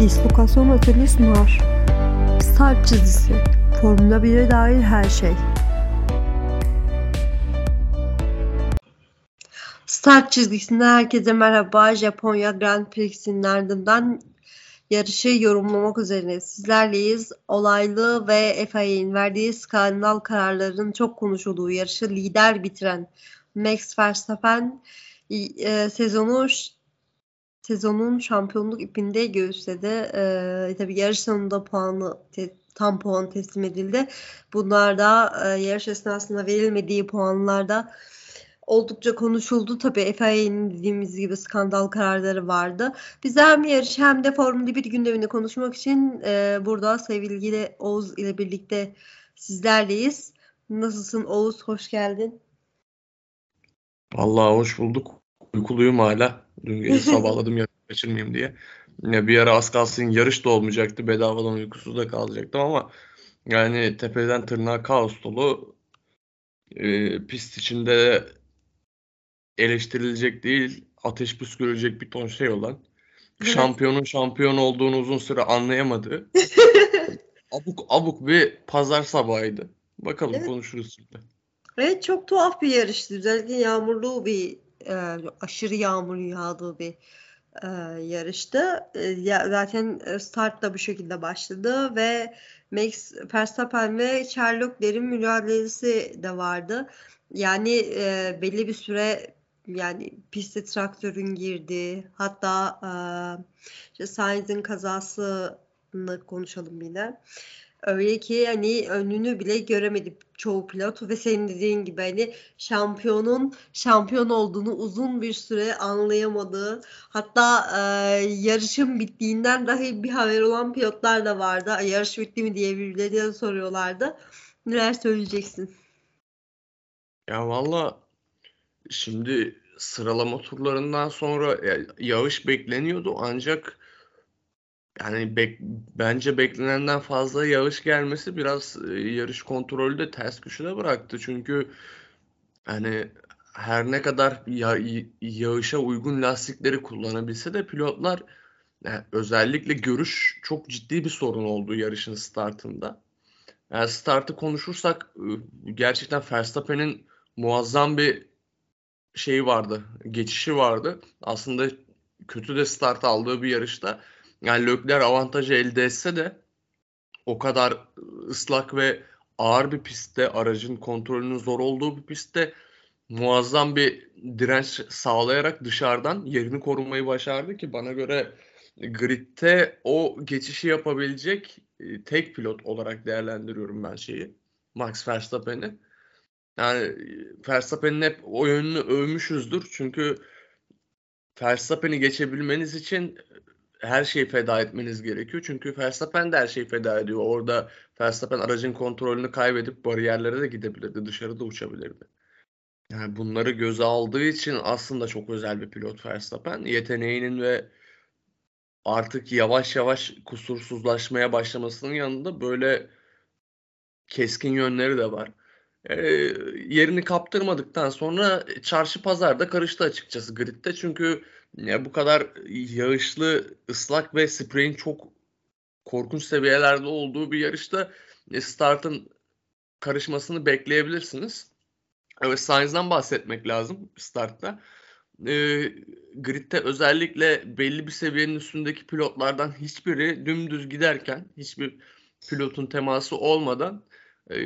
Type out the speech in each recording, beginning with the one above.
Dislokasyon Oteli sunar. Start çizgisi. Formula 1'e dair her şey. Start çizgisinde herkese merhaba. Japonya Grand Prix'sinin ardından yarışı yorumlamak üzere sizlerleyiz. Olaylı ve FIA'nin verdiği skandal kararların çok konuşulduğu yarışı lider bitiren Max Verstappen e, sezonu sezonun şampiyonluk ipinde göğüsledi. E, tabii yarış sonunda puanı te, tam puan teslim edildi. Bunlar da e, yarış esnasında verilmediği puanlarda oldukça konuşuldu. Tabii FIA'nin dediğimiz gibi skandal kararları vardı. Biz hem yarış hem de Formula 1 gündemini konuşmak için e, burada sevgili Oğuz ile birlikte sizlerleyiz. Nasılsın Oğuz? Hoş geldin. Vallahi hoş bulduk. Uykuluyum hala. Dün gece sabahladım yarış kaçırmayayım diye. Ya bir ara az kalsın yarış da olmayacaktı. Bedavadan uykusuz da kalacaktım ama yani tepeden tırnağa kaos dolu. E, pist içinde eleştirilecek değil, ateş püskürülecek bir ton şey olan. Evet. Şampiyonun şampiyon olduğunu uzun süre anlayamadı. abuk abuk bir pazar sabahıydı. Bakalım evet. konuşuruz şimdi. Evet çok tuhaf bir yarıştı. Özellikle yağmurlu bir e, aşırı yağmur yağdığı bir e, yarıştı. E, ya, zaten start da bu şekilde başladı ve Max Verstappen ve Sherlock Leclerc'in mücadelesi de vardı. Yani e, belli bir süre yani piste traktörün girdi. Hatta e, işte Sainz'in kazasını konuşalım yine. Öyle ki hani önünü bile göremedi çoğu pilot ve senin dediğin gibi hani şampiyonun şampiyon olduğunu uzun bir süre anlayamadığı hatta e, yarışın bittiğinden dahi bir haber olan pilotlar da vardı. Yarış bitti mi diye birbirlerine soruyorlardı. Neler söyleyeceksin? Ya valla şimdi sıralama turlarından sonra yağış bekleniyordu ancak yani bek, bence beklenenden fazla yağış gelmesi biraz e, yarış kontrolü de ters köşede bıraktı. Çünkü hani her ne kadar ya, yağışa uygun lastikleri kullanabilse de pilotlar yani özellikle görüş çok ciddi bir sorun oldu yarışın startında. Yani startı konuşursak e, gerçekten Verstappen'in muazzam bir şeyi vardı, geçişi vardı. Aslında kötü de start aldığı bir yarışta yani Lökler avantajı elde etse de o kadar ıslak ve ağır bir pistte aracın kontrolünün zor olduğu bir pistte muazzam bir direnç sağlayarak dışarıdan yerini korumayı başardı ki bana göre gridde o geçişi yapabilecek e, tek pilot olarak değerlendiriyorum ben şeyi. Max Verstappen'i. Yani Verstappen'in hep o yönünü övmüşüzdür. Çünkü Verstappen'i geçebilmeniz için her şeyi feda etmeniz gerekiyor. Çünkü Verstappen de her şeyi feda ediyor. Orada Verstappen aracın kontrolünü kaybedip bariyerlere de gidebilirdi. Dışarıda uçabilirdi. Yani bunları göze aldığı için aslında çok özel bir pilot Verstappen. Yeteneğinin ve artık yavaş yavaş kusursuzlaşmaya başlamasının yanında böyle keskin yönleri de var. E, yerini kaptırmadıktan sonra çarşı pazarda karıştı açıkçası gridde. Çünkü ya bu kadar yağışlı, ıslak ve spreyin çok korkunç seviyelerde olduğu bir yarışta e, startın karışmasını bekleyebilirsiniz. Evet Sainz'dan bahsetmek lazım startta. E, gridde özellikle belli bir seviyenin üstündeki pilotlardan hiçbiri dümdüz giderken hiçbir pilotun teması olmadan e,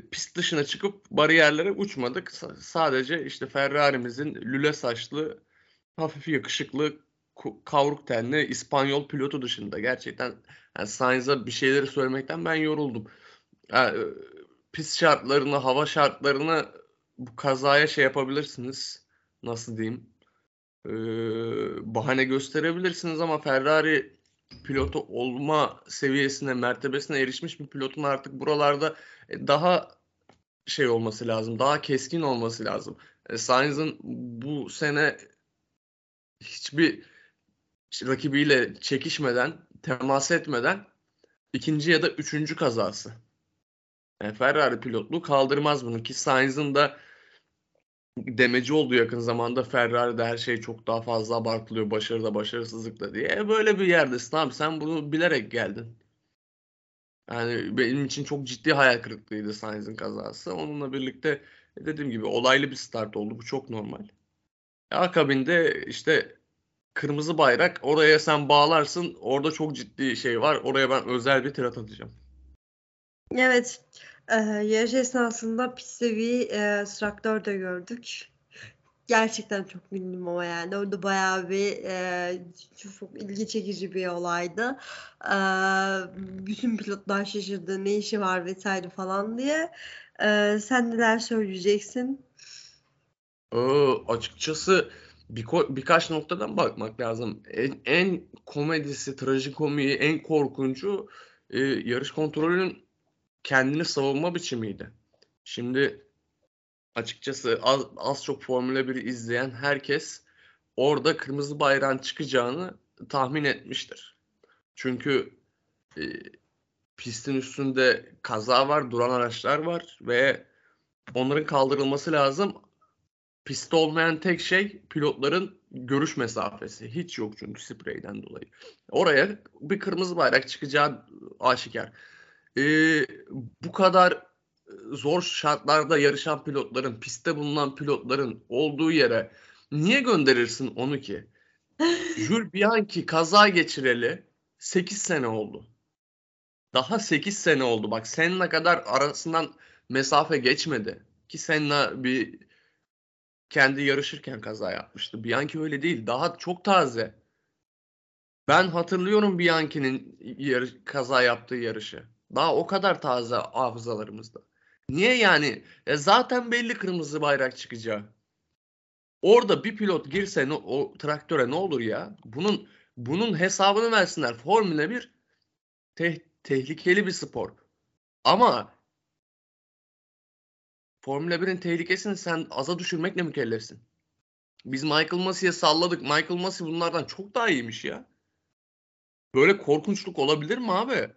pist dışına çıkıp bariyerlere uçmadık. S- sadece işte Ferrari'mizin lüle saçlı hafif yakışıklı kavruk tenli İspanyol pilotu dışında gerçekten yani Sainz'a bir şeyleri söylemekten ben yoruldum. Yani, pist şartlarını, hava şartlarını bu kazaya şey yapabilirsiniz. Nasıl diyeyim? Ee, bahane gösterebilirsiniz ama Ferrari pilotu olma seviyesine, mertebesine erişmiş bir pilotun artık buralarda e, daha şey olması lazım. Daha keskin olması lazım. E, Sainz'ın bu sene hiçbir rakibiyle çekişmeden, temas etmeden ikinci ya da üçüncü kazası. Yani Ferrari pilotluğu kaldırmaz bunu ki Sainz'ın da demeci oldu yakın zamanda Ferrari'de her şey çok daha fazla abartılıyor başarıda başarısızlıkla diye. E böyle bir yerdesin abi sen bunu bilerek geldin. Yani benim için çok ciddi hayal kırıklığıydı Sainz'in kazası. Onunla birlikte dediğim gibi olaylı bir start oldu. Bu çok normal. Akabinde işte kırmızı bayrak oraya sen bağlarsın. Orada çok ciddi şey var. Oraya ben özel bir tirat atacağım. Evet. Ee, yarış esnasında pistte bir e, traktör de gördük. Gerçekten çok güldüm ama yani orada bayağı bir e, çok ilgi çekici bir olaydı. E, bütün pilotlar şaşırdı ne işi var vesaire falan diye. E, sen neler söyleyeceksin? Ee, açıkçası bir, birkaç noktadan bakmak lazım. En, en komedisi, trajikomiği, en korkuncu e, yarış kontrolünün kendini savunma biçimiydi. Şimdi açıkçası az, az çok Formula 1'i izleyen herkes orada kırmızı bayrağın çıkacağını tahmin etmiştir. Çünkü e, pistin üstünde kaza var, duran araçlar var ve onların kaldırılması lazım. Pistte olmayan tek şey pilotların görüş mesafesi. Hiç yok çünkü spreyden dolayı. Oraya bir kırmızı bayrak çıkacağı aşikar. Ee, bu kadar zor şartlarda yarışan pilotların, pistte bulunan pilotların olduğu yere niye gönderirsin onu ki? Jules Bianchi kaza geçireli 8 sene oldu. Daha 8 sene oldu. Bak Senna kadar arasından mesafe geçmedi. Ki Senna bir kendi yarışırken kaza yapmıştı. Bianchi öyle değil. Daha çok taze. Ben hatırlıyorum Bianchi'nin yarış, kaza yaptığı yarışı. Daha o kadar taze hafızalarımızda. Niye yani? E zaten belli kırmızı bayrak çıkacağı. Orada bir pilot girse o, o traktöre ne olur ya? Bunun bunun hesabını versinler. Formula 1 te- tehlikeli bir spor. Ama Formula 1'in tehlikesini sen aza düşürmekle mükellefsin. Biz Michael Massey'e salladık. Michael Massey bunlardan çok daha iyiymiş ya. Böyle korkunçluk olabilir mi abi?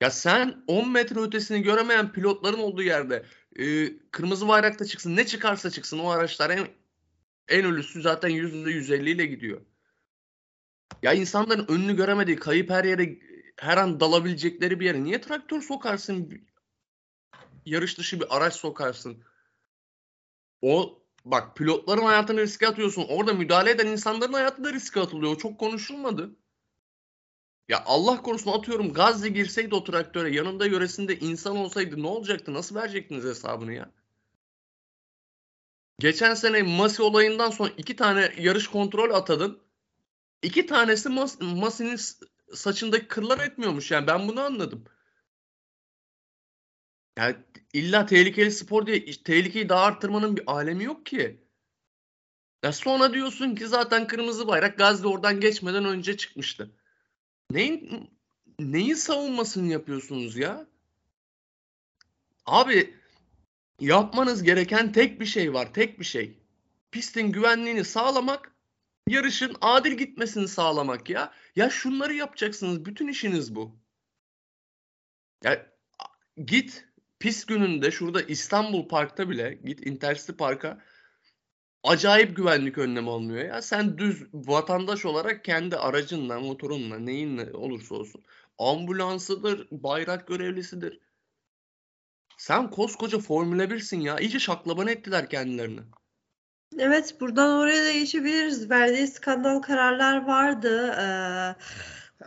Ya sen 10 metre ötesini göremeyen pilotların olduğu yerde e, kırmızı bayrakta çıksın ne çıkarsa çıksın o araçlar en, en ölüsü zaten yüzünde 150 ile gidiyor. Ya insanların önünü göremediği kayıp her yere her an dalabilecekleri bir yere niye traktör sokarsın? Yarış dışı bir araç sokarsın. O bak pilotların hayatını riske atıyorsun. Orada müdahale eden insanların hayatı da riske atılıyor. O çok konuşulmadı. Ya Allah korusun atıyorum Gazze girseydi o traktöre yanında yöresinde insan olsaydı ne olacaktı? Nasıl verecektiniz hesabını ya? Geçen sene Masi olayından sonra iki tane yarış kontrol atadın. İki tanesi Mas Masi'nin saçındaki kırlar etmiyormuş yani ben bunu anladım. Yani illa tehlikeli spor diye tehlikeyi daha arttırmanın bir alemi yok ki. Ya sonra diyorsun ki zaten kırmızı bayrak Gazze oradan geçmeden önce çıkmıştı. Neyin neyin savunmasını yapıyorsunuz ya? Abi yapmanız gereken tek bir şey var, tek bir şey. Pistin güvenliğini sağlamak, yarışın adil gitmesini sağlamak ya. Ya şunları yapacaksınız. Bütün işiniz bu. Ya git pist gününde şurada İstanbul Park'ta bile git Intercity Park'a acayip güvenlik önlemi alınıyor ya. Sen düz vatandaş olarak kendi aracınla, motorunla, neyinle olursa olsun. Ambulansıdır, bayrak görevlisidir. Sen koskoca Formula 1'sin ya. İyice şaklaban ettiler kendilerini. Evet buradan oraya da geçebiliriz. Verdiği skandal kararlar vardı. Ee,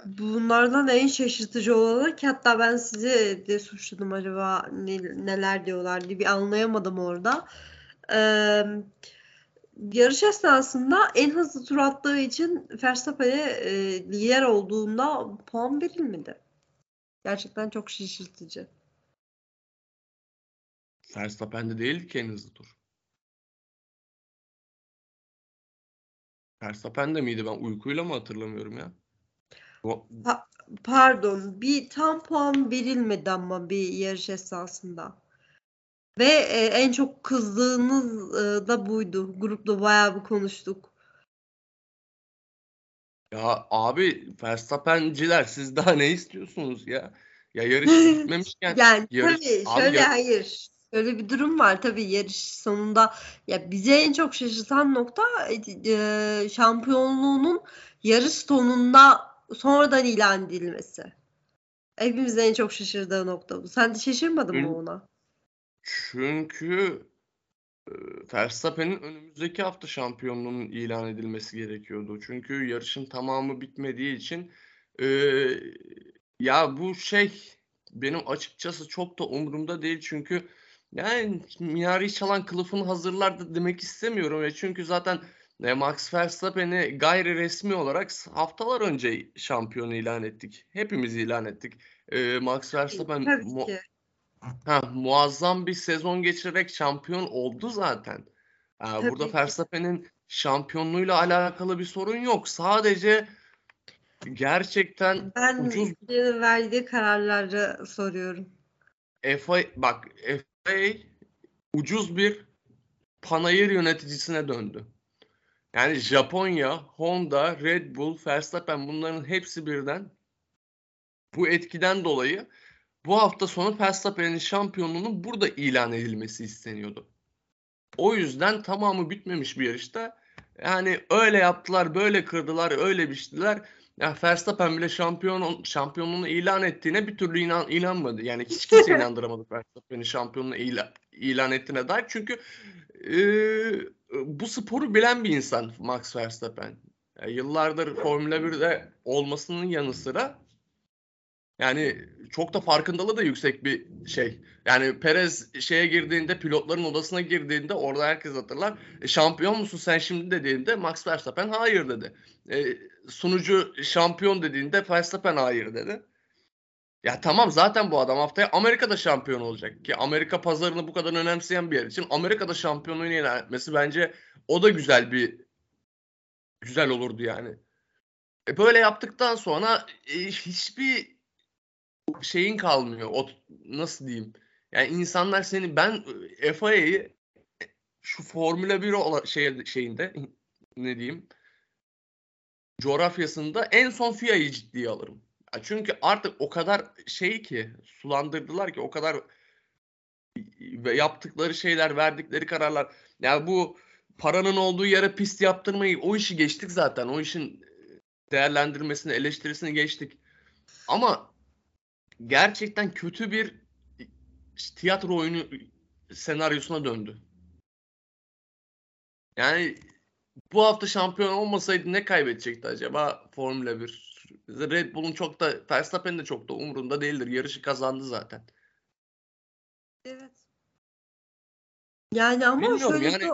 bunlardan en şaşırtıcı olanı ki hatta ben sizi de suçladım acaba ne, neler diyorlar diye bir anlayamadım orada. Ee, yarış esnasında en hızlı tur attığı için Verstappen'e e, lider olduğunda puan verilmedi. Gerçekten çok şaşırtıcı. Verstappen'de değil ki en hızlı tur. Verstappen'de miydi? Ben uykuyla mı hatırlamıyorum ya? Pa- pardon. Bir tam puan verilmedi ama bir yarış esnasında. Ve e, en çok kızdığınız e, da buydu. Grupta bayağı bir konuştuk. Ya abi Verstappen'ciler siz daha ne istiyorsunuz ya? Ya yarış bitmemişken Yani yarış, tabii abi şöyle ya- hayır. Öyle bir durum var tabii yarış sonunda. Ya bize en çok şaşırtan nokta e, şampiyonluğunun yarış sonunda sonradan ilan edilmesi. Hepimizin en çok şaşırdığı nokta bu. Sen de şaşırmadın mı ona? Çünkü e, Verstappen'in önümüzdeki hafta şampiyonluğunun ilan edilmesi gerekiyordu. Çünkü yarışın tamamı bitmediği için e, ya bu şey benim açıkçası çok da umurumda değil çünkü yani minari çalan kılıfını hazırlardı demek istemiyorum ya çünkü zaten e, Max Verstappen'i gayri resmi olarak haftalar önce şampiyon ilan ettik. Hepimiz ilan ettik. E, Max Verstappen mu- ha, muazzam bir sezon geçirerek şampiyon oldu zaten. E, burada Verstappen'in şampiyonluğuyla alakalı bir sorun yok. Sadece gerçekten ben ucuz verdiği kararları soruyorum. FA bak FA ucuz bir panayır yöneticisine döndü. Yani Japonya, Honda, Red Bull, Verstappen bunların hepsi birden bu etkiden dolayı bu hafta sonu Verstappen'in şampiyonluğunun burada ilan edilmesi isteniyordu. O yüzden tamamı bitmemiş bir yarışta yani öyle yaptılar, böyle kırdılar, öyle biçtiler. Ya Verstappen bile şampiyon şampiyonluğunu ilan ettiğine bir türlü inan, inanmadı. Yani hiç kimse inandıramadı Verstappen'in şampiyonluğunu ilan, ilan ettiğine dair. Çünkü e, bu sporu bilen bir insan Max Verstappen. Yani yıllardır Formula 1'de olmasının yanı sıra yani çok da farkındalığı da yüksek bir şey. Yani Perez şeye girdiğinde, pilotların odasına girdiğinde orada herkes hatırlar. E, şampiyon musun sen şimdi dediğinde Max Verstappen hayır dedi. E, sunucu şampiyon dediğinde Verstappen hayır dedi. Ya tamam zaten bu adam haftaya Amerika'da şampiyon olacak ki Amerika pazarını bu kadar önemseyen bir yer için Amerika'da şampiyonluğunu ilan etmesi bence o da güzel bir güzel olurdu yani. E böyle yaptıktan sonra e, hiçbir şeyin kalmıyor. O nasıl diyeyim? Yani insanlar seni ben FIA'yı şu Formula 1 şey, şeyinde ne diyeyim coğrafyasında en son FIA'yı ciddiye alırım. Çünkü artık o kadar şey ki sulandırdılar ki o kadar yaptıkları şeyler, verdikleri kararlar. Yani bu paranın olduğu yere pist yaptırmayı o işi geçtik zaten. O işin değerlendirmesini, eleştirisini geçtik. Ama gerçekten kötü bir tiyatro oyunu senaryosuna döndü. Yani bu hafta şampiyon olmasaydı ne kaybedecekti acaba Formula 1? Red Bull'un çok da Verstappen de çok da umurunda değildir. Yarışı kazandı zaten. Evet. Yani ama Bilmiyorum, şöyle yani,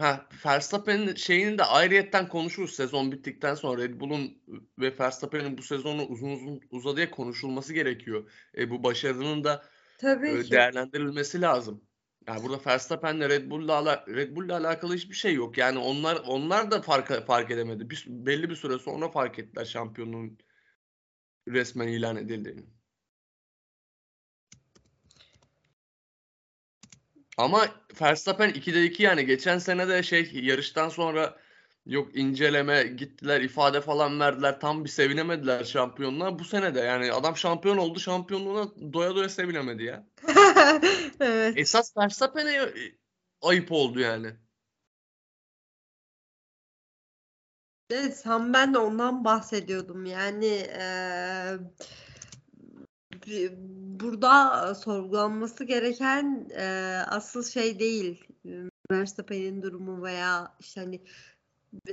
Ha, Verstappen'in şeyini de ayrıyetten konuşuruz sezon bittikten sonra Red Bull'un ve Verstappen'in bu sezonu uzun uzun uzadıya konuşulması gerekiyor. E, bu başarının da Tabii e, değerlendirilmesi lazım. Yani burada Verstappen'le Red Bull'la Red Bull'la alakalı hiçbir şey yok. Yani onlar onlar da fark fark edemedi. Bir, belli bir süre sonra fark ettiler şampiyonluğun resmen ilan edildiğini. Ama Verstappen 2'de 2 yani geçen sene de şey yarıştan sonra yok inceleme gittiler ifade falan verdiler tam bir sevinemediler şampiyonluğa. Bu sene de yani adam şampiyon oldu şampiyonluğuna doya doya sevinemedi ya. evet. Esas Verstappen'e ayıp oldu yani. Evet, tam ben de ondan bahsediyordum. Yani eee burada sorgulanması gereken e, asıl şey değil. Verstappen'in durumu veya işte hani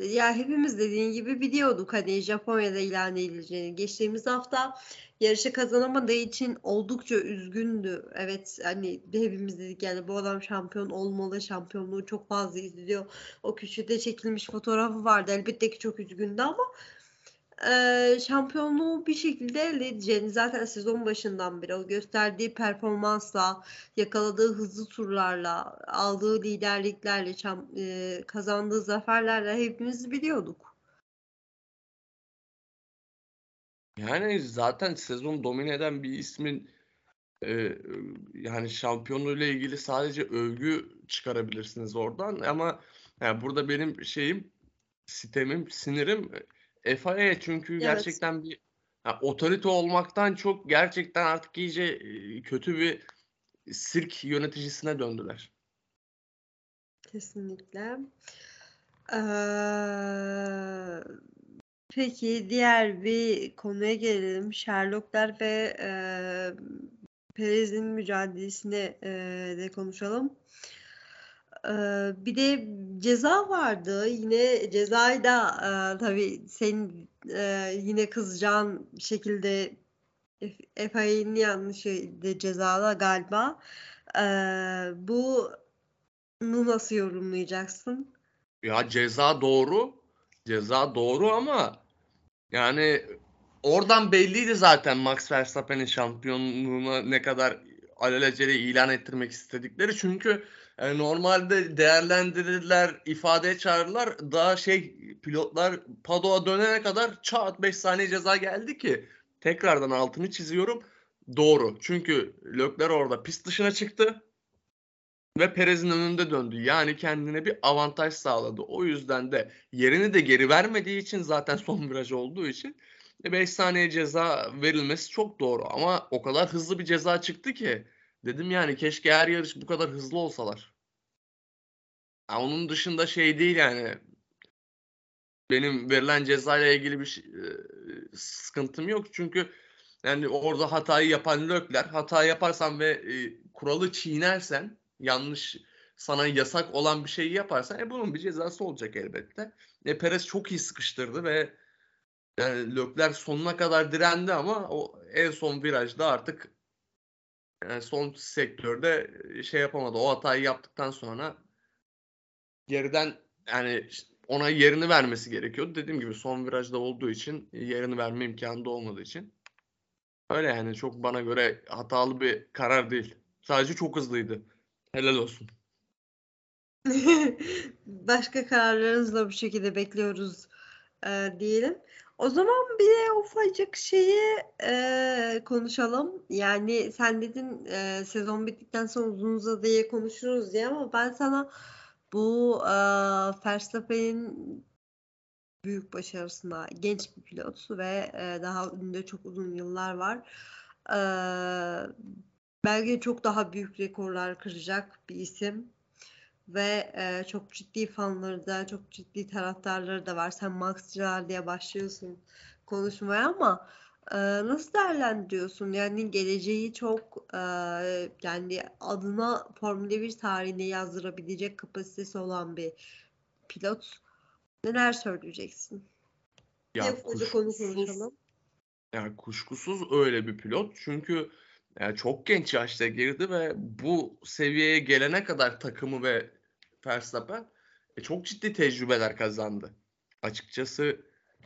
ya hepimiz dediğin gibi biliyorduk hani Japonya'da ilan edileceğini. Geçtiğimiz hafta yarışı kazanamadığı için oldukça üzgündü. Evet hani hepimiz dedik yani bu adam şampiyon olmalı. Şampiyonluğu çok fazla izliyor. O köşede çekilmiş fotoğrafı vardı. Elbette ki çok üzgündü ama e, şampiyonluğu bir şekilde elde edeceğini zaten sezon başından beri o gösterdiği performansla, yakaladığı hızlı turlarla, aldığı liderliklerle, e, kazandığı zaferlerle hepimiz biliyorduk. Yani zaten sezon domine eden bir ismin e, yani şampiyonluğuyla ilgili sadece övgü çıkarabilirsiniz oradan ama yani burada benim şeyim sitemim, sinirim FIA çünkü evet. gerçekten bir yani otorite olmaktan çok gerçekten artık iyice kötü bir sirk yöneticisine döndüler. Kesinlikle. Ee, peki diğer bir konuya gelelim. Sherlockler ve e, Perez'in mücadelesini e, de konuşalım. E, bir de ceza vardı. Yine cezayı da e, tabii senin e, yine kızacağın şekilde FIA'nın yanlışı de cezala galiba. E, bu nasıl yorumlayacaksın? Ya ceza doğru. Ceza doğru ama yani oradan belliydi zaten Max Verstappen'in şampiyonluğuna ne kadar alelacele ilan ettirmek istedikleri. Çünkü e, normalde değerlendirirler, ifadeye çağırırlar. Daha şey pilotlar padoğa dönene kadar çat 5 saniye ceza geldi ki tekrardan altını çiziyorum. Doğru. Çünkü Lökler orada pist dışına çıktı ve Perez'in önünde döndü. Yani kendine bir avantaj sağladı. O yüzden de yerini de geri vermediği için zaten son viraj olduğu için 5 saniye ceza verilmesi çok doğru. Ama o kadar hızlı bir ceza çıktı ki dedim yani keşke her yarış bu kadar hızlı olsalar. Ya onun dışında şey değil yani benim verilen cezayla ilgili bir şey, sıkıntım yok. Çünkü yani orada hatayı yapan Lökler hata yaparsan ve e, kuralı çiğnersen yanlış sana yasak olan bir şeyi yaparsan e, bunun bir cezası olacak elbette. E, Perez çok iyi sıkıştırdı ve yani Lökler sonuna kadar direndi ama o en son virajda artık yani son sektörde şey yapamadı. O hatayı yaptıktan sonra geriden yani ona yerini vermesi gerekiyordu. Dediğim gibi son virajda olduğu için yerini verme imkanı da olmadığı için. Öyle yani çok bana göre hatalı bir karar değil. Sadece çok hızlıydı. Helal olsun. Başka kararlarınızı da bu şekilde bekliyoruz e, diyelim. O zaman bir de ufacık şeyi e, konuşalım. Yani sen dedin e, sezon bittikten sonra uzun uzadıya konuşuruz diye ama ben sana bu e, Verstappen'in büyük başarısına genç bir pilot ve e, daha önünde çok uzun yıllar var. E, belki çok daha büyük rekorlar kıracak bir isim ve e, çok ciddi fanları da çok ciddi taraftarları da var. Sen Max Cirar diye başlıyorsun konuşmaya ama e, nasıl değerlendiriyorsun? Yani geleceği çok e, yani adına Formula 1 tarihine yazdırabilecek kapasitesi olan bir pilot. Neler söyleyeceksin? Ya kuşkusuz, yani kuşkusuz öyle bir pilot. Çünkü yani çok genç yaşta girdi ve bu seviyeye gelene kadar takımı ve Verstappen e, çok ciddi tecrübeler kazandı. Açıkçası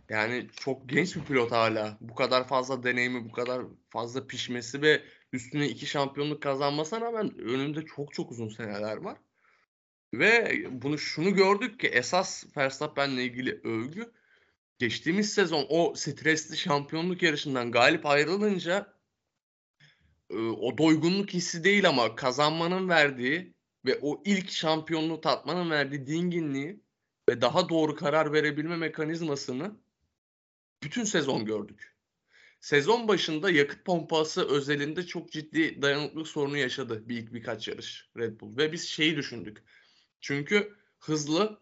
yani çok genç bir pilot hala. Bu kadar fazla deneyimi, bu kadar fazla pişmesi ve üstüne iki şampiyonluk kazanmasına rağmen önünde çok çok uzun seneler var. Ve bunu şunu gördük ki esas Verstappen'le ilgili övgü geçtiğimiz sezon o stresli şampiyonluk yarışından galip ayrılınca e, o doygunluk hissi değil ama kazanmanın verdiği ve o ilk şampiyonluğu tatmanın verdiği dinginliği ve daha doğru karar verebilme mekanizmasını bütün sezon gördük. Sezon başında yakıt pompası özelinde çok ciddi dayanıklılık sorunu yaşadı bir ilk birkaç yarış Red Bull. Ve biz şeyi düşündük. Çünkü hızlı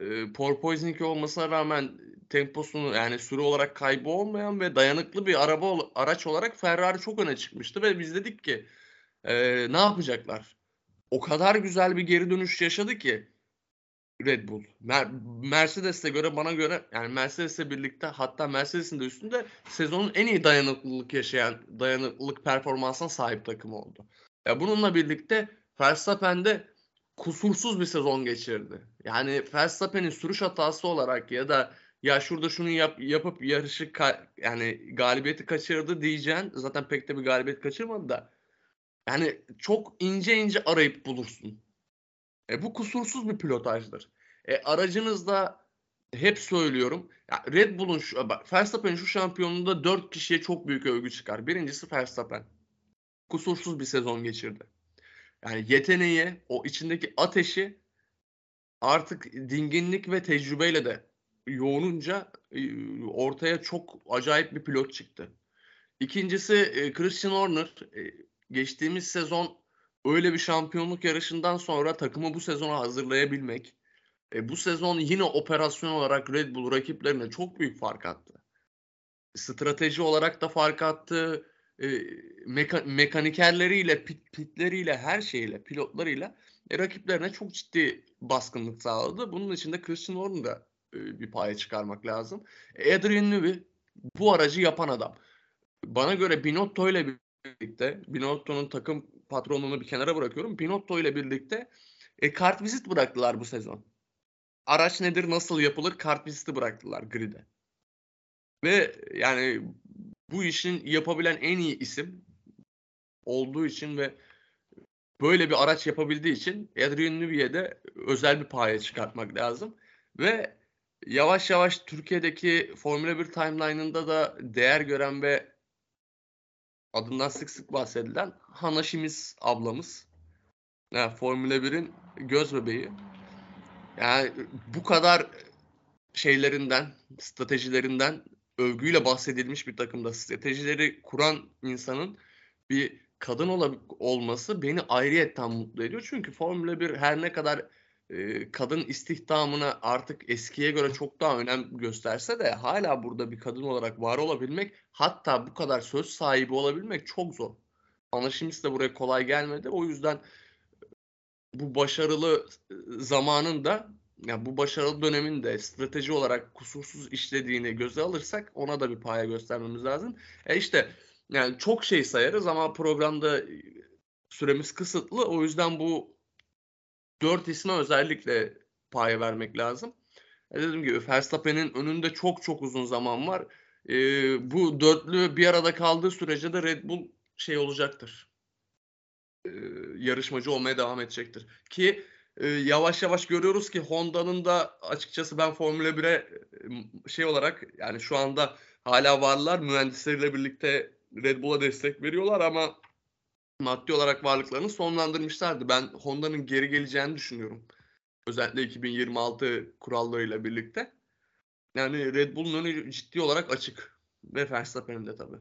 e, porpoising olmasına rağmen temposunu yani süre olarak kaybı olmayan ve dayanıklı bir araba araç olarak Ferrari çok öne çıkmıştı ve biz dedik ki e, ne yapacaklar? O kadar güzel bir geri dönüş yaşadı ki Red Bull. Mer Mercedes'e göre bana göre yani Mercedes'le birlikte hatta Mercedes'in de üstünde sezonun en iyi dayanıklılık yaşayan dayanıklılık performansına sahip takım oldu. Ya bununla birlikte Verstappen de kusursuz bir sezon geçirdi. Yani Verstappen'in sürüş hatası olarak ya da ya şurada şunu yap, yapıp yarışı yani galibiyeti kaçırdı diyeceğin zaten pek de bir galibiyet kaçırmadı da yani çok ince ince arayıp bulursun. E, bu kusursuz bir pilotajdır. E, aracınızda hep söylüyorum. Ya Red Bull'un şu bak Verstappen'in şu şampiyonluğunda 4 kişiye çok büyük övgü çıkar. Birincisi Verstappen. Kusursuz bir sezon geçirdi. Yani yeteneği, o içindeki ateşi artık dinginlik ve tecrübeyle de yoğununca e, ortaya çok acayip bir pilot çıktı. İkincisi e, Christian Horner geçtiğimiz sezon öyle bir şampiyonluk yarışından sonra takımı bu sezona hazırlayabilmek, e, bu sezon yine operasyon olarak Red Bull rakiplerine çok büyük fark attı. Strateji olarak da fark attı. E, meka, mekanikerleriyle, pit, pitleriyle, her şeyle, pilotlarıyla e, rakiplerine çok ciddi baskınlık sağladı. Bunun için de Christian Horner'ı da e, bir paya çıkarmak lazım. Adrian Newey bu aracı yapan adam. Bana göre Binotto ile birlikte, Binotto'nun takım patronluğunu bir kenara bırakıyorum. Binotto ile birlikte e, kart vizit bıraktılar bu sezon. Araç nedir, nasıl yapılır kart viziti bıraktılar grid'e. Ve yani bu işin yapabilen en iyi isim olduğu için ve böyle bir araç yapabildiği için Adrian Newey'e özel bir paya çıkartmak lazım. Ve yavaş yavaş Türkiye'deki Formula 1 timeline'ında da değer gören ve adından sık sık bahsedilen Hana Şimiz ablamız. Yani Formula 1'in göz bebeği. Yani bu kadar şeylerinden, stratejilerinden övgüyle bahsedilmiş bir takımda stratejileri kuran insanın bir kadın ol olması beni ayrıyetten mutlu ediyor. Çünkü Formula 1 her ne kadar kadın istihdamına artık eskiye göre çok daha önem gösterse de hala burada bir kadın olarak var olabilmek hatta bu kadar söz sahibi olabilmek çok zor. Anlaşımız da buraya kolay gelmedi. O yüzden bu başarılı zamanın da yani bu başarılı dönemin de strateji olarak kusursuz işlediğini göze alırsak ona da bir paya göstermemiz lazım. E işte yani çok şey sayarız ama programda süremiz kısıtlı. O yüzden bu dört isme özellikle paya vermek lazım. E dediğim gibi Verstappen'in önünde çok çok uzun zaman var. E, bu dörtlü bir arada kaldığı sürece de Red Bull şey olacaktır. E, yarışmacı olmaya devam edecektir. Ki e, yavaş yavaş görüyoruz ki Honda'nın da açıkçası ben Formula 1'e şey olarak yani şu anda hala varlar mühendisleriyle birlikte Red Bull'a destek veriyorlar ama maddi olarak varlıklarını sonlandırmışlardı. Ben Honda'nın geri geleceğini düşünüyorum. Özellikle 2026 kurallarıyla birlikte. Yani Red Bull'un önü ciddi olarak açık. Ve Verstappen'in de tabii.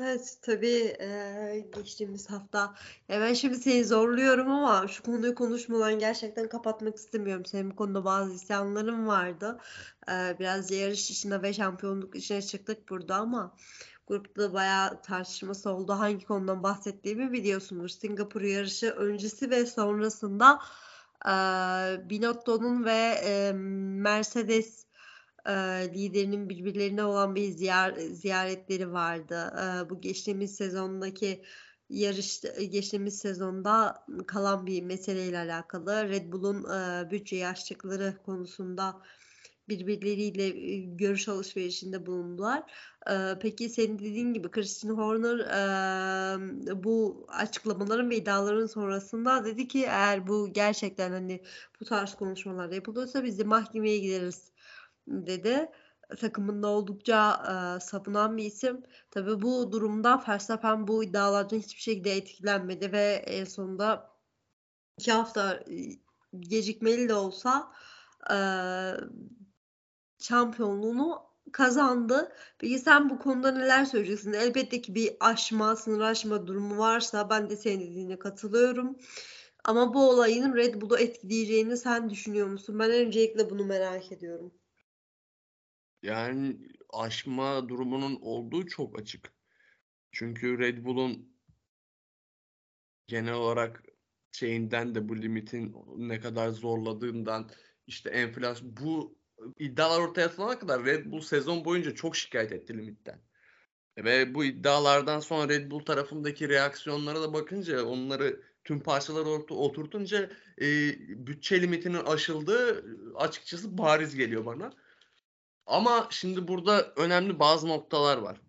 Evet tabii eee, geçtiğimiz hafta ya ben şimdi seni zorluyorum ama şu konuyu konuşmadan gerçekten kapatmak istemiyorum. Senin bu konuda bazı isyanlarım vardı. Eee, biraz yarış işine ve şampiyonluk işine çıktık burada ama grupta bayağı tartışması oldu. Hangi konudan bahsettiğimi biliyorsunuz. Singapur yarışı öncesi ve sonrasında eee Binotto'nun ve eee, Mercedes e, liderinin birbirlerine olan bir ziyar, ziyaretleri vardı. E, bu geçtiğimiz sezondaki yarış geçtiğimiz sezonda kalan bir meseleyle alakalı. Red Bull'un e, bütçe yaşlıkları konusunda birbirleriyle görüş alışverişinde bulundular. Peki senin dediğin gibi Christian Horner bu açıklamaların ve iddiaların sonrasında dedi ki eğer bu gerçekten hani bu tarz konuşmalar yapılıyorsa biz de mahkemeye gideriz dedi. Takımında oldukça e, savunan bir isim. Tabii bu durumda Verstappen bu iddialardan hiçbir şekilde etkilenmedi ve en sonunda iki hafta gecikmeli de olsa şampiyonluğunu kazandı. Peki sen bu konuda neler söyleyeceksin? Elbette ki bir aşma, sınır aşma durumu varsa ben de senin dediğine katılıyorum. Ama bu olayın Red Bull'u etkileyeceğini sen düşünüyor musun? Ben öncelikle bunu merak ediyorum. Yani aşma durumunun olduğu çok açık. Çünkü Red Bull'un genel olarak şeyinden de bu limitin ne kadar zorladığından işte enflasyon bu iddialar ortaya atılana kadar Red Bull sezon boyunca çok şikayet etti limitten. Ve bu iddialardan sonra Red Bull tarafındaki reaksiyonlara da bakınca onları tüm parçaları oturtunca e, bütçe limitinin aşıldığı açıkçası bariz geliyor bana. Ama şimdi burada önemli bazı noktalar var.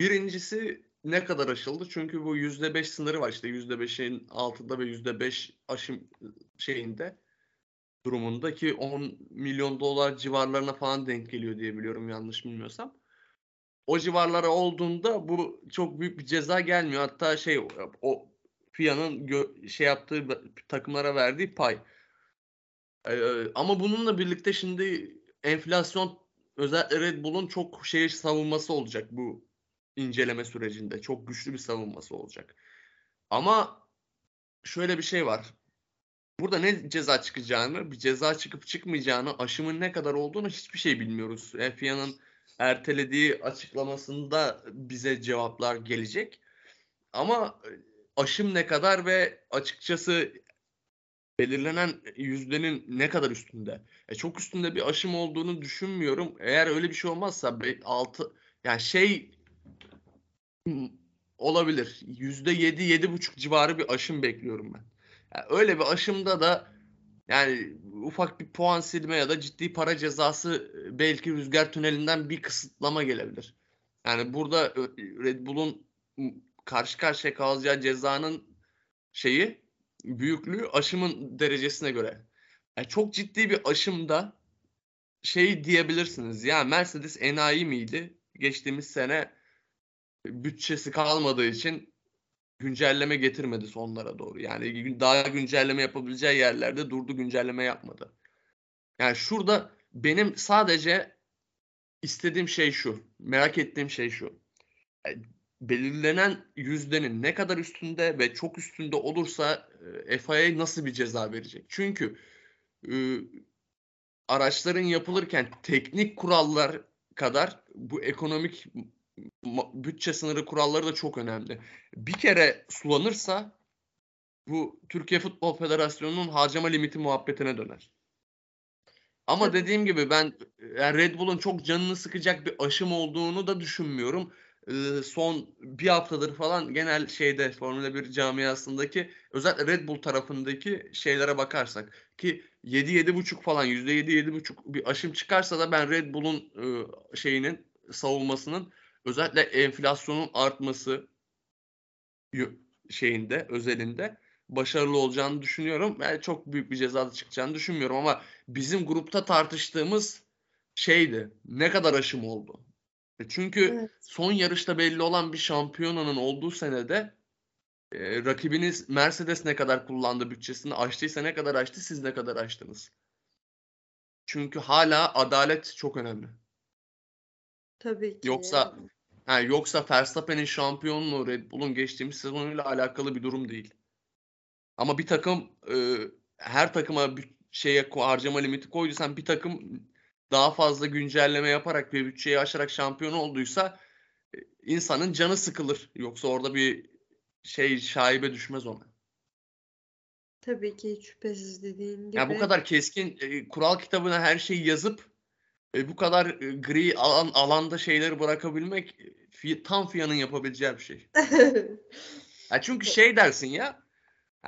Birincisi ne kadar aşıldı? Çünkü bu %5 sınırı var işte %5'in altında ve %5 aşım şeyinde durumunda ki 10 milyon dolar civarlarına falan denk geliyor diye biliyorum yanlış bilmiyorsam. O civarlara olduğunda bu çok büyük bir ceza gelmiyor. Hatta şey o FIA'nın şey yaptığı takımlara verdiği pay. Ee, ama bununla birlikte şimdi enflasyon özellikle Red Bull'un çok şey savunması olacak bu inceleme sürecinde. Çok güçlü bir savunması olacak. Ama şöyle bir şey var. Burada ne ceza çıkacağını, bir ceza çıkıp çıkmayacağını, aşımın ne kadar olduğunu hiçbir şey bilmiyoruz. FIA'nın ertelediği açıklamasında bize cevaplar gelecek. Ama aşım ne kadar ve açıkçası belirlenen yüzdenin ne kadar üstünde? E çok üstünde bir aşım olduğunu düşünmüyorum. Eğer öyle bir şey olmazsa 6 yani şey olabilir. Yüzde yedi, yedi buçuk civarı bir aşım bekliyorum ben. Yani öyle bir aşımda da yani ufak bir puan silme ya da ciddi para cezası belki rüzgar tünelinden bir kısıtlama gelebilir. Yani burada Red Bull'un karşı karşıya kalacağı cezanın şeyi büyüklüğü aşımın derecesine göre. Yani çok ciddi bir aşımda şey diyebilirsiniz. Ya Mercedes enayi miydi? Geçtiğimiz sene bütçesi kalmadığı için güncelleme getirmedi sonlara doğru. Yani daha güncelleme yapabileceği yerlerde durdu güncelleme yapmadı. Yani şurada benim sadece istediğim şey şu. Merak ettiğim şey şu. Yani belirlenen yüzdenin ne kadar üstünde ve çok üstünde olursa e, FIA nasıl bir ceza verecek? Çünkü e, araçların yapılırken teknik kurallar kadar bu ekonomik bütçe sınırı kuralları da çok önemli. Bir kere sulanırsa bu Türkiye Futbol Federasyonu'nun harcama limiti muhabbetine döner. Ama Tabii. dediğim gibi ben yani Red Bull'un çok canını sıkacak bir aşım olduğunu da düşünmüyorum. Ee, son bir haftadır falan genel şeyde Formula 1 camiasındaki özellikle Red Bull tarafındaki şeylere bakarsak ki 7-7.5 falan %7-7.5 bir aşım çıkarsa da ben Red Bull'un e, şeyinin savunmasının özellikle enflasyonun artması şeyinde özelinde başarılı olacağını düşünüyorum. Yani çok büyük bir ceza çıkacağını düşünmüyorum ama bizim grupta tartıştığımız şeydi. Ne kadar aşım oldu? E çünkü evet. son yarışta belli olan bir şampiyonanın olduğu senede e, rakibiniz Mercedes ne kadar kullandı bütçesini açtıysa ne kadar açtı siz ne kadar açtınız? Çünkü hala adalet çok önemli. Tabii ki. Yoksa Ha, yoksa Verstappen'in şampiyonluğu Red Bull'un geçtiğimiz sezonuyla alakalı bir durum değil. Ama bir takım e, her takıma bir şeye harcama limiti koyduysan bir takım daha fazla güncelleme yaparak ve bütçeyi aşarak şampiyon olduysa e, insanın canı sıkılır. Yoksa orada bir şey şaibe düşmez ona. Tabii ki şüphesiz dediğin gibi. Yani bu kadar keskin e, kural kitabına her şeyi yazıp e, bu kadar e, gri alan alanda şeyleri bırakabilmek e, fi, tam Fiyan'ın yapabileceği bir şey. ya çünkü şey dersin ya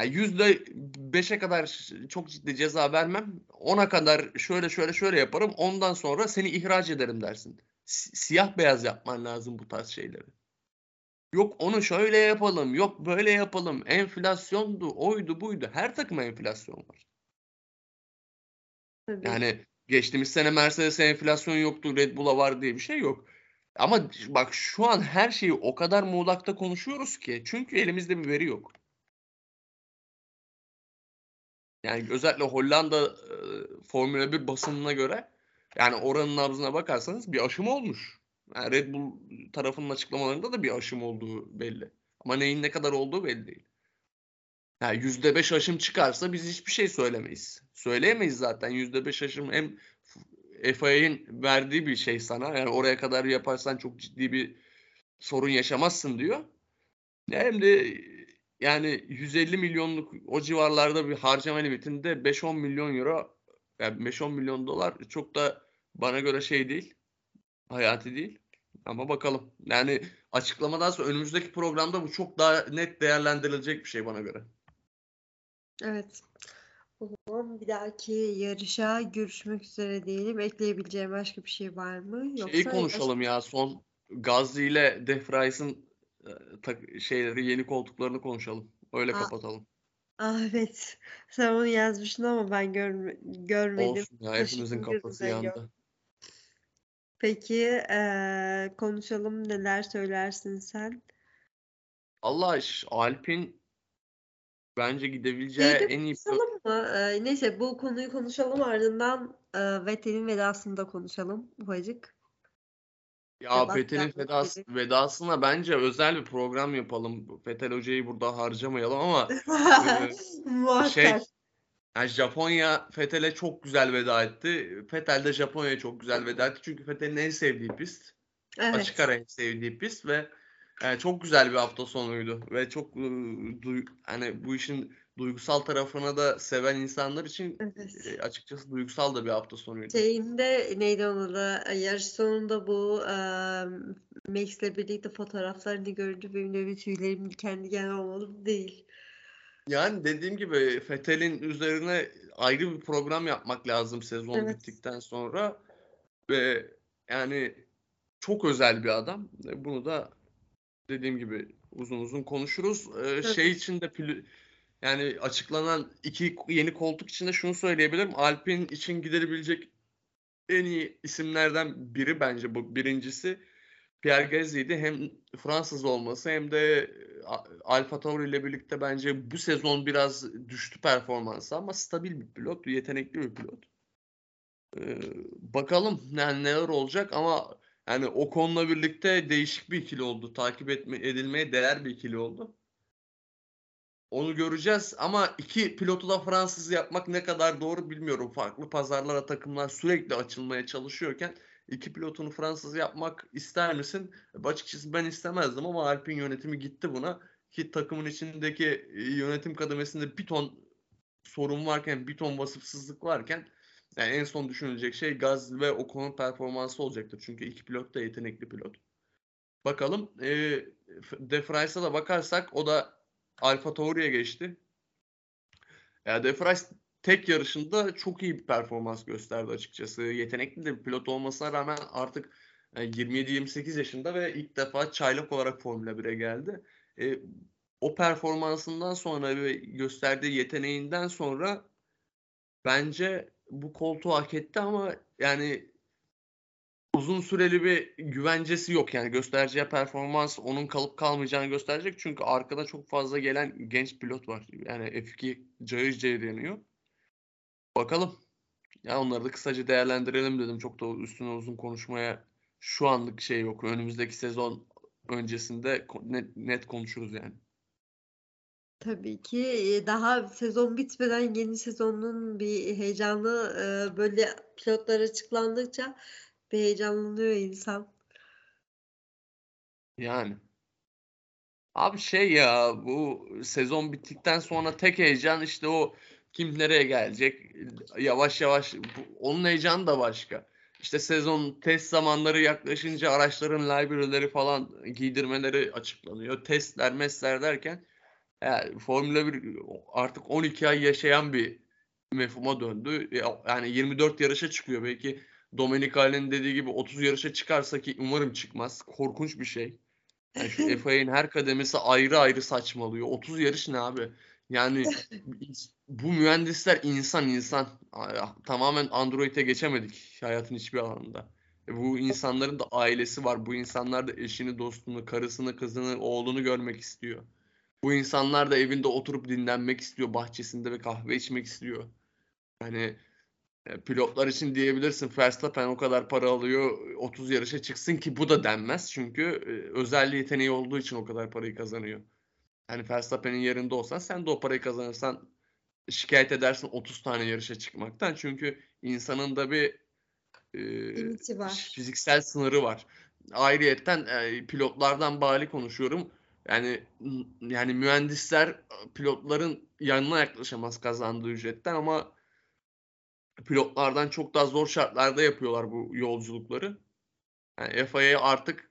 yüzde beşe kadar çok ciddi ceza vermem. Ona kadar şöyle şöyle şöyle yaparım. Ondan sonra seni ihraç ederim dersin. siyah beyaz yapman lazım bu tarz şeyleri. Yok onu şöyle yapalım, yok böyle yapalım. Enflasyondu, oydu, buydu. Her takıma enflasyon var. Tabii. Yani Geçtiğimiz sene Mercedes'e enflasyon yoktu, Red Bull'a var diye bir şey yok. Ama bak şu an her şeyi o kadar muğlakta konuşuyoruz ki. Çünkü elimizde bir veri yok. Yani özellikle Hollanda e, Formula 1 basınına göre yani oranın nabzına bakarsanız bir aşım olmuş. Yani Red Bull tarafının açıklamalarında da bir aşım olduğu belli. Ama neyin ne kadar olduğu belli değil. Yani %5 aşım çıkarsa biz hiçbir şey söylemeyiz. Söyleyemeyiz zaten. %5 aşım hem FIA'nin verdiği bir şey sana. Yani oraya kadar yaparsan çok ciddi bir sorun yaşamazsın diyor. Hem de yani 150 milyonluk o civarlarda bir harcama limitinde 5-10 milyon euro yani 5-10 milyon dolar çok da bana göre şey değil. Hayati değil. Ama bakalım. Yani açıklamadan sonra önümüzdeki programda bu çok daha net değerlendirilecek bir şey bana göre. Evet. O zaman bir dahaki yarışa görüşmek üzere diyelim. Ekleyebileceğim başka bir şey var mı? Yoksa Şeyi konuşalım ya son Gazli ile Defries'in e, şeyleri yeni koltuklarını konuşalım. Öyle Aa, kapatalım. Aa, evet. Sen onu yazmıştın ama ben görme, görmedim. Olsun ya hepimizin kafası yandı. Peki eee, konuşalım neler söylersin sen? Allah Alp'in Bence gidebileceği Şeyde en iyi konuşalım mı? Ee, neyse bu konuyu konuşalım ardından e, Vettel'in vedasını da konuşalım ufacık. Ya yapmak vedası, vedasına bence özel bir program yapalım. Fethel Hoca'yı burada harcamayalım ama e, şey yani Japonya Fethel'e çok güzel veda etti. Fethel de Japonya'ya çok güzel veda etti. Çünkü Fethel'in en sevdiği pist. Açık Evet. ara en sevdiği pist ve e, çok güzel bir hafta sonuydu. Ve çok duy- hani bu işin duygusal tarafına da seven insanlar için Evet. e, açıkçası duygusal da bir hafta sonuydu. Şeyinde neydi onun adı? Yarış sonunda bu eee Max'le birlikte fotoğraflarını görünce benim bir tüylerim diken diken olmadı değil. Yani dediğim gibi Fethel'in üzerine ayrı bir program yapmak lazım sezon Evet. bittikten sonra ve yani çok özel bir adam. Bunu da dediğim gibi uzun uzun konuşuruz. Ee, şey için de yani açıklanan iki yeni koltuk için de şunu söyleyebilirim. Alpine için gidebilecek en iyi isimlerden biri bence bu. Birincisi Pierre Gasly'di. Hem Fransız olması hem de A- Alfa Tauri ile birlikte bence bu sezon biraz düştü performansı ama stabil bir pilot, yetenekli bir pilot. Ee, bakalım yani neler olacak ama yani Ocon'la birlikte değişik bir ikili oldu. Takip etme, edilmeye değer bir ikili oldu. Onu göreceğiz ama iki pilotu da Fransız yapmak ne kadar doğru bilmiyorum. Farklı pazarlara takımlar sürekli açılmaya çalışıyorken iki pilotunu Fransız yapmak ister misin? Açıkçası ben istemezdim ama Alpine yönetimi gitti buna. Ki takımın içindeki e, yönetim kademesinde bir ton sorun varken, bir ton vasıfsızlık varken yani en son düşünülecek şey Gaz ve Ocon'un performansı olacaktır. Çünkü iki pilot da yetenekli pilot. Bakalım. E, De Vries'a da bakarsak o da Alfa Tauri'ye geçti. Ya De Vries tek yarışında çok iyi bir performans gösterdi açıkçası. Yetenekli de bir pilot olmasına rağmen artık e, 27-28 yaşında ve ilk defa çaylak olarak Formula 1'e geldi. E, o performansından sonra ve gösterdiği yeteneğinden sonra bence bu koltuğu hak etti ama yani uzun süreli bir güvencesi yok yani göstereceği performans onun kalıp kalmayacağını gösterecek çünkü arkada çok fazla gelen genç pilot var. Yani F2 cayır cayır yanıyor. Bakalım. Ya onları da kısaca değerlendirelim dedim. Çok da üstüne uzun konuşmaya şu anlık şey yok. Önümüzdeki sezon öncesinde net, net konuşuruz yani. Tabii ki daha sezon bitmeden yeni sezonun bir heyecanı böyle pilotlar açıklandıkça bir heyecanlanıyor insan. Yani. Abi şey ya bu sezon bittikten sonra tek heyecan işte o kim nereye gelecek yavaş yavaş bu- onun heyecanı da başka. İşte sezon test zamanları yaklaşınca araçların library'leri falan giydirmeleri açıklanıyor. Testler, mesler derken yani Formula 1 artık 12 ay yaşayan bir mefhuma döndü. Ya- Yani 24 yarışa çıkıyor. Belki Domenicali'nin dediği gibi 30 yarışa çıkarsa ki umarım çıkmaz. Korkunç bir şey. Yani şu FIA'nin her kademesi ayrı ayrı saçmalıyor. 30 yarış ne abi? Yani bu mühendisler insan insan. Tamamen Android'e geçemedik hayatın hiçbir alanında. E Bu insanların da ailesi var. Bu insanlar da eşini, dostunu, karısını, kızını, oğlunu görmek istiyor. Bu insanlar da evinde oturup dinlenmek istiyor, bahçesinde ve kahve içmek istiyor. Yani e, pilotlar için diyebilirsin Verstappen o kadar para alıyor 30 yarışa çıksın ki bu da denmez. Çünkü e, özel yeteneği olduğu için o kadar parayı kazanıyor. Yani Verstappen'in yerinde olsan sen de o parayı kazanırsan şikayet edersin 30 tane yarışa çıkmaktan. Çünkü insanın da bir e, fiziksel sınırı var. Ayrıyetten e, pilotlardan bali konuşuyorum. Yani yani mühendisler pilotların yanına yaklaşamaz kazandığı ücretten ama pilotlardan çok daha zor şartlarda yapıyorlar bu yolculukları. Yani FIA'yı artık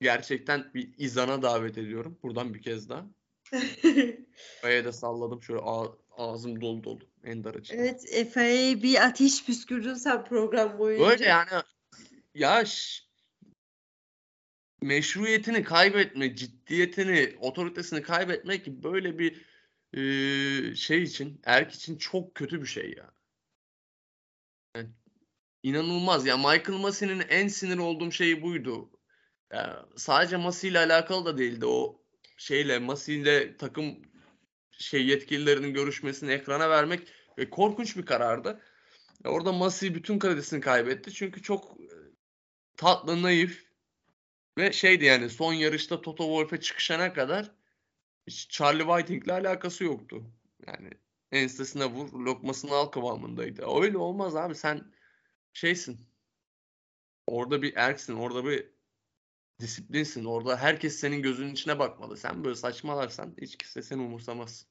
gerçekten bir izana davet ediyorum. Buradan bir kez daha. FIA'ya da salladım şöyle ağ- ağzım dolu dolu. Ender açıdan. Evet, FIA'ya bir ateş püskürdün sen program boyunca. Öyle yani ya meşruiyetini kaybetme, ciddiyetini, otoritesini kaybetmek böyle bir e, şey için, erk için çok kötü bir şey ya. Yani inanılmaz ya. Michael Massey'nin en sinir olduğum şeyi buydu. Ya, sadece Massey ile alakalı da değildi. O şeyle Massey ile takım şey yetkililerinin görüşmesini ekrana vermek e, korkunç bir karardı. Orada Massey bütün kredisini kaybetti. Çünkü çok tatlı, naif, Ve şeydi yani son yarışta Toto Wolff'e çıkışana kadar hiç Charlie Whiting'le alakası yoktu. Yani ensesine vur, lokmasını al kıvamındaydı. Öyle olmaz abi sen şeysin. Orada bir erksin, orada bir disiplinsin. Orada herkes senin gözünün içine bakmalı. Sen böyle saçmalarsan hiç kimse seni umursamaz.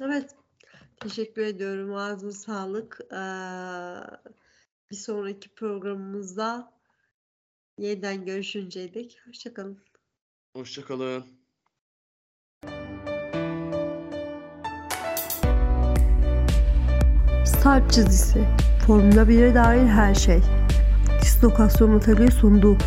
Evet. Teşekkür ediyorum. Ağzına sağlık. Ee, bir sonraki programımızda yeniden görüşünceye dek hoşçakalın. Hoşçakalın. Start çizgisi. Formula 1'e dair her şey. Dislokasyon Atölye sundu.